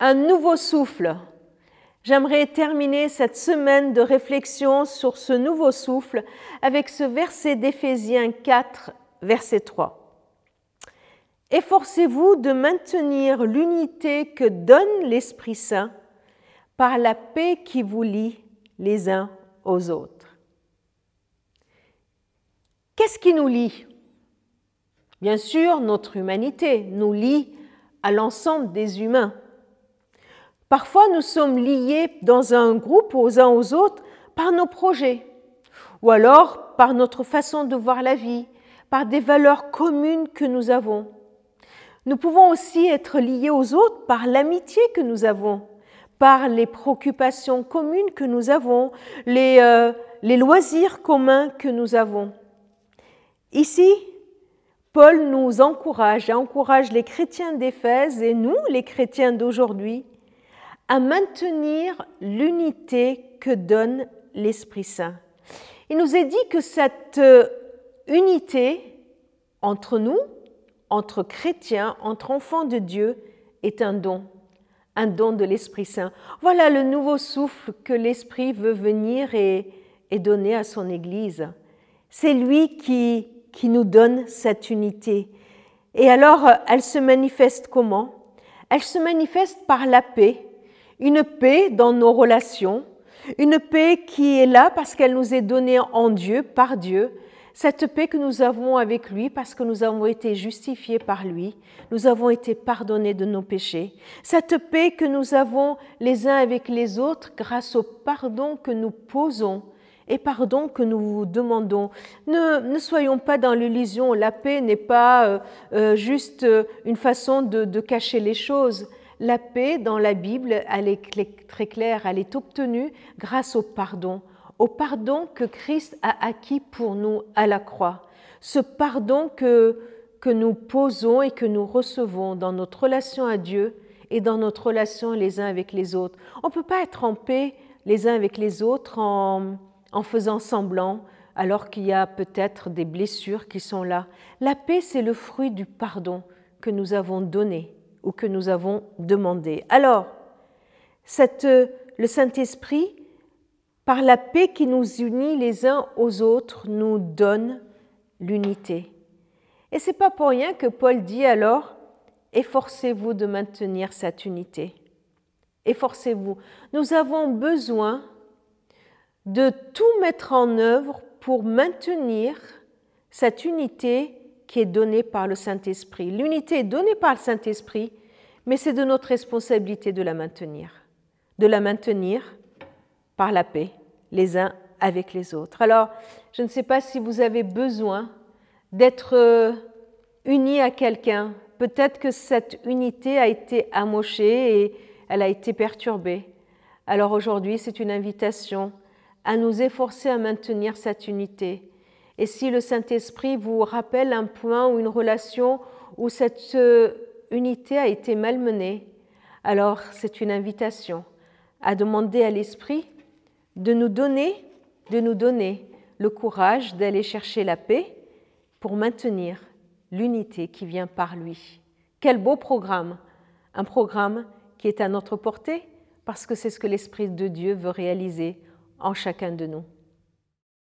un nouveau souffle. J'aimerais terminer cette semaine de réflexion sur ce nouveau souffle avec ce verset d'Éphésiens 4, verset 3. Efforcez-vous de maintenir l'unité que donne l'Esprit Saint par la paix qui vous lie les uns aux autres. Qu'est-ce qui nous lie? Bien sûr, notre humanité nous lie à l'ensemble des humains. Parfois, nous sommes liés dans un groupe aux uns aux autres par nos projets, ou alors par notre façon de voir la vie, par des valeurs communes que nous avons. Nous pouvons aussi être liés aux autres par l'amitié que nous avons, par les préoccupations communes que nous avons, les, euh, loisirs communs que nous avons. Ici, Paul nous encourage, encourage les chrétiens d'Éphèse et nous, les chrétiens d'aujourd'hui, à maintenir l'unité que donne l'Esprit Saint. Il nous est dit que cette euh, unité entre nous, entre chrétiens, entre enfants de Dieu, est un don, un don de l'Esprit Saint. Voilà le nouveau souffle que l'Esprit veut venir et, donner à son Église. C'est lui qui nous donne cette unité. Et alors, elle se manifeste comment? Elle se manifeste par la paix, une paix dans nos relations, une paix qui est là parce qu'elle nous est donnée en Dieu, par Dieu, cette paix que nous avons avec lui parce que nous avons été justifiés par lui, nous avons été pardonnés de nos péchés, cette paix que nous avons les uns avec les autres grâce au pardon que nous posons et pardon que nous vous demandons. Ne, soyons pas dans l'illusion, la paix n'est pas euh, euh, juste une façon de cacher les choses. La paix dans la Bible, elle est très claire, elle est obtenue grâce au pardon, au pardon que Christ a acquis pour nous à la croix. Ce pardon que, que nous posons et que nous recevons dans notre relation à Dieu et dans notre relation les uns avec les autres. On ne peut pas être en paix les uns avec les autres en, en faisant semblant alors qu'il y a peut-être des blessures qui sont là. La paix, c'est le fruit du pardon que nous avons donné ou que nous avons demandé. Alors, cette, le Saint-Esprit, par la paix qui nous unit les uns aux autres, nous donne l'unité. Et c'est pas pour rien que Paul dit alors efforcez-vous de maintenir cette unité. Efforcez-vous. Nous avons besoin de tout mettre en œuvre pour maintenir cette unité qui est donnée par le Saint-Esprit. L'unité est donnée par le Saint-Esprit, mais c'est de notre responsabilité de la maintenir. De la maintenir par la paix, les uns avec les autres. Alors, je ne sais pas si vous avez besoin d'être euh, unis à quelqu'un. Peut-être que cette unité a été amochée et elle a été perturbée. Alors aujourd'hui, c'est une invitation à nous efforcer à maintenir cette unité. Et si le Saint-Esprit vous rappelle un point ou une relation où cette euh, unité a été malmenée, alors c'est une invitation à demander à l'Esprit de nous donner, de nous donner le courage d'aller chercher la paix pour maintenir l'unité qui vient par lui. Quel beau programme, un programme qui est à notre portée parce que c'est ce que l'Esprit de Dieu veut réaliser en chacun de nous.